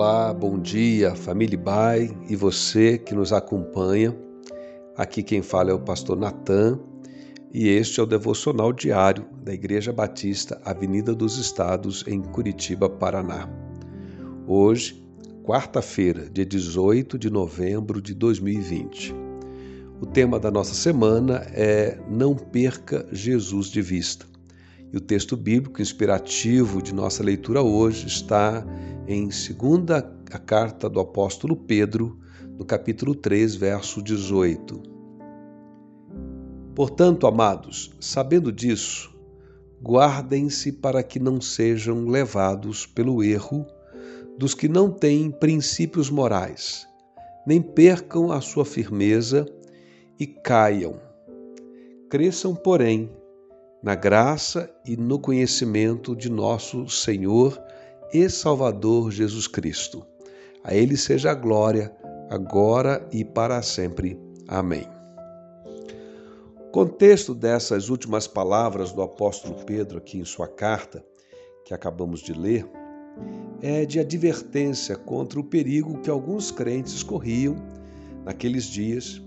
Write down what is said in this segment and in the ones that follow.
Olá, bom dia, família Bai e você que nos acompanha. Aqui quem fala é o pastor Natan e este é o devocional diário da Igreja Batista Avenida dos Estados em Curitiba, Paraná. Hoje, quarta-feira, dia 18 de novembro de 2020. O tema da nossa semana é Não perca Jesus de vista. E o texto bíblico inspirativo de nossa leitura hoje está em segunda a carta do apóstolo Pedro, no capítulo 3, verso 18. Portanto, amados, sabendo disso, guardem-se para que não sejam levados pelo erro dos que não têm princípios morais, nem percam a sua firmeza e caiam. Cresçam, porém, na graça e no conhecimento de nosso Senhor e Salvador Jesus Cristo. A Ele seja a glória, agora e para sempre. Amém. O contexto dessas últimas palavras do apóstolo Pedro aqui em sua carta, que acabamos de ler, é de advertência contra o perigo que alguns crentes corriam naqueles dias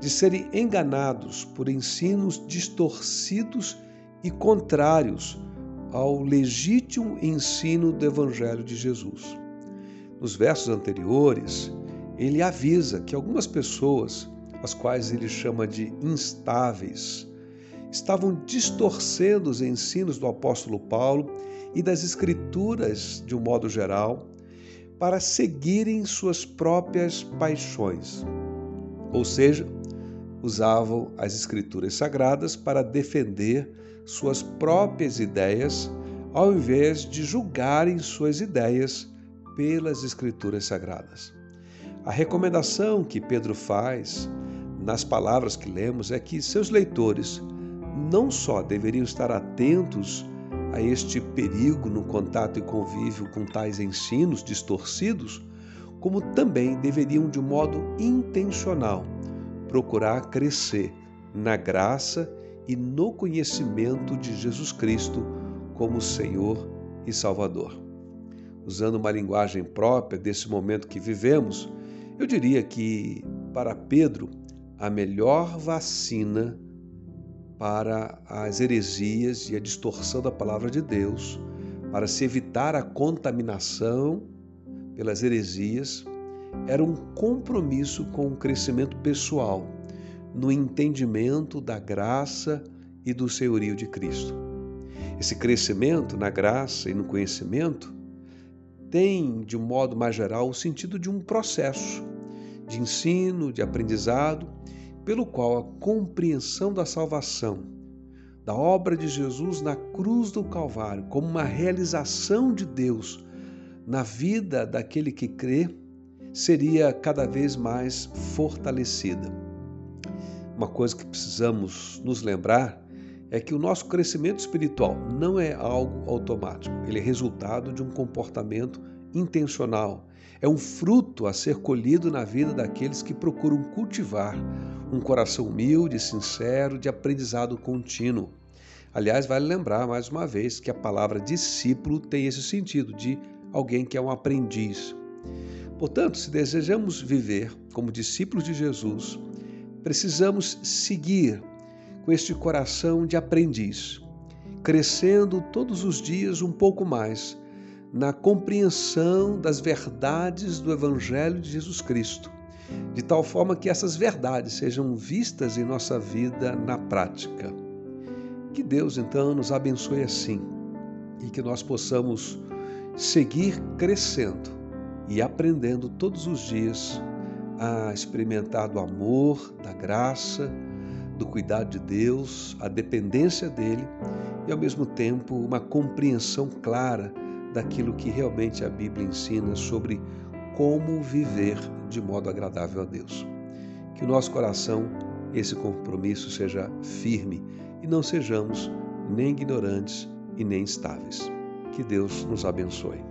de serem enganados por ensinos distorcidos e contrários ao legítimo ensino do Evangelho de Jesus. Nos versos anteriores, ele avisa que algumas pessoas, as quais ele chama de instáveis, estavam distorcendo os ensinos do apóstolo Paulo e das Escrituras de um modo geral para seguirem suas próprias paixões. Ou seja, usavam as Escrituras sagradas para defender suas próprias ideias, ao invés de julgarem suas ideias pelas Escrituras Sagradas. A recomendação que Pedro faz nas palavras que lemos é que seus leitores não só deveriam estar atentos a este perigo no contato e convívio com tais ensinos distorcidos, como também deveriam, de um modo intencional, procurar crescer na graça e no conhecimento de Jesus Cristo como Senhor e Salvador. Usando uma linguagem própria desse momento que vivemos, eu diria que, para Pedro, a melhor vacina para as heresias e a distorção da palavra de Deus, para se evitar a contaminação pelas heresias, era um compromisso com o crescimento pessoal no entendimento da graça e do senhorio de Cristo. Esse crescimento na graça e no conhecimento tem, de um modo mais geral, o sentido de um processo de ensino, de aprendizado, pelo qual a compreensão da salvação, da obra de Jesus na cruz do Calvário, como uma realização de Deus na vida daquele que crê, seria cada vez mais fortalecida. Uma coisa que precisamos nos lembrar é que o nosso crescimento espiritual não é algo automático, ele é resultado de um comportamento intencional. É um fruto a ser colhido na vida daqueles que procuram cultivar um coração humilde, sincero, de aprendizado contínuo. Aliás, vale lembrar mais uma vez que a palavra discípulo tem esse sentido de alguém que é um aprendiz. Portanto, se desejamos viver como discípulos de Jesus, precisamos seguir com este coração de aprendiz, crescendo todos os dias um pouco mais na compreensão das verdades do Evangelho de Jesus Cristo, de tal forma que essas verdades sejam vistas em nossa vida na prática. Que Deus então nos abençoe assim e que nós possamos seguir crescendo e aprendendo todos os dias a experimentar do amor, da graça, do cuidado de Deus, a dependência dele e, ao mesmo tempo, uma compreensão clara daquilo que realmente a Bíblia ensina sobre como viver de modo agradável a Deus. Que o nosso coração, esse compromisso, seja firme e não sejamos nem ignorantes e nem instáveis. Que Deus nos abençoe.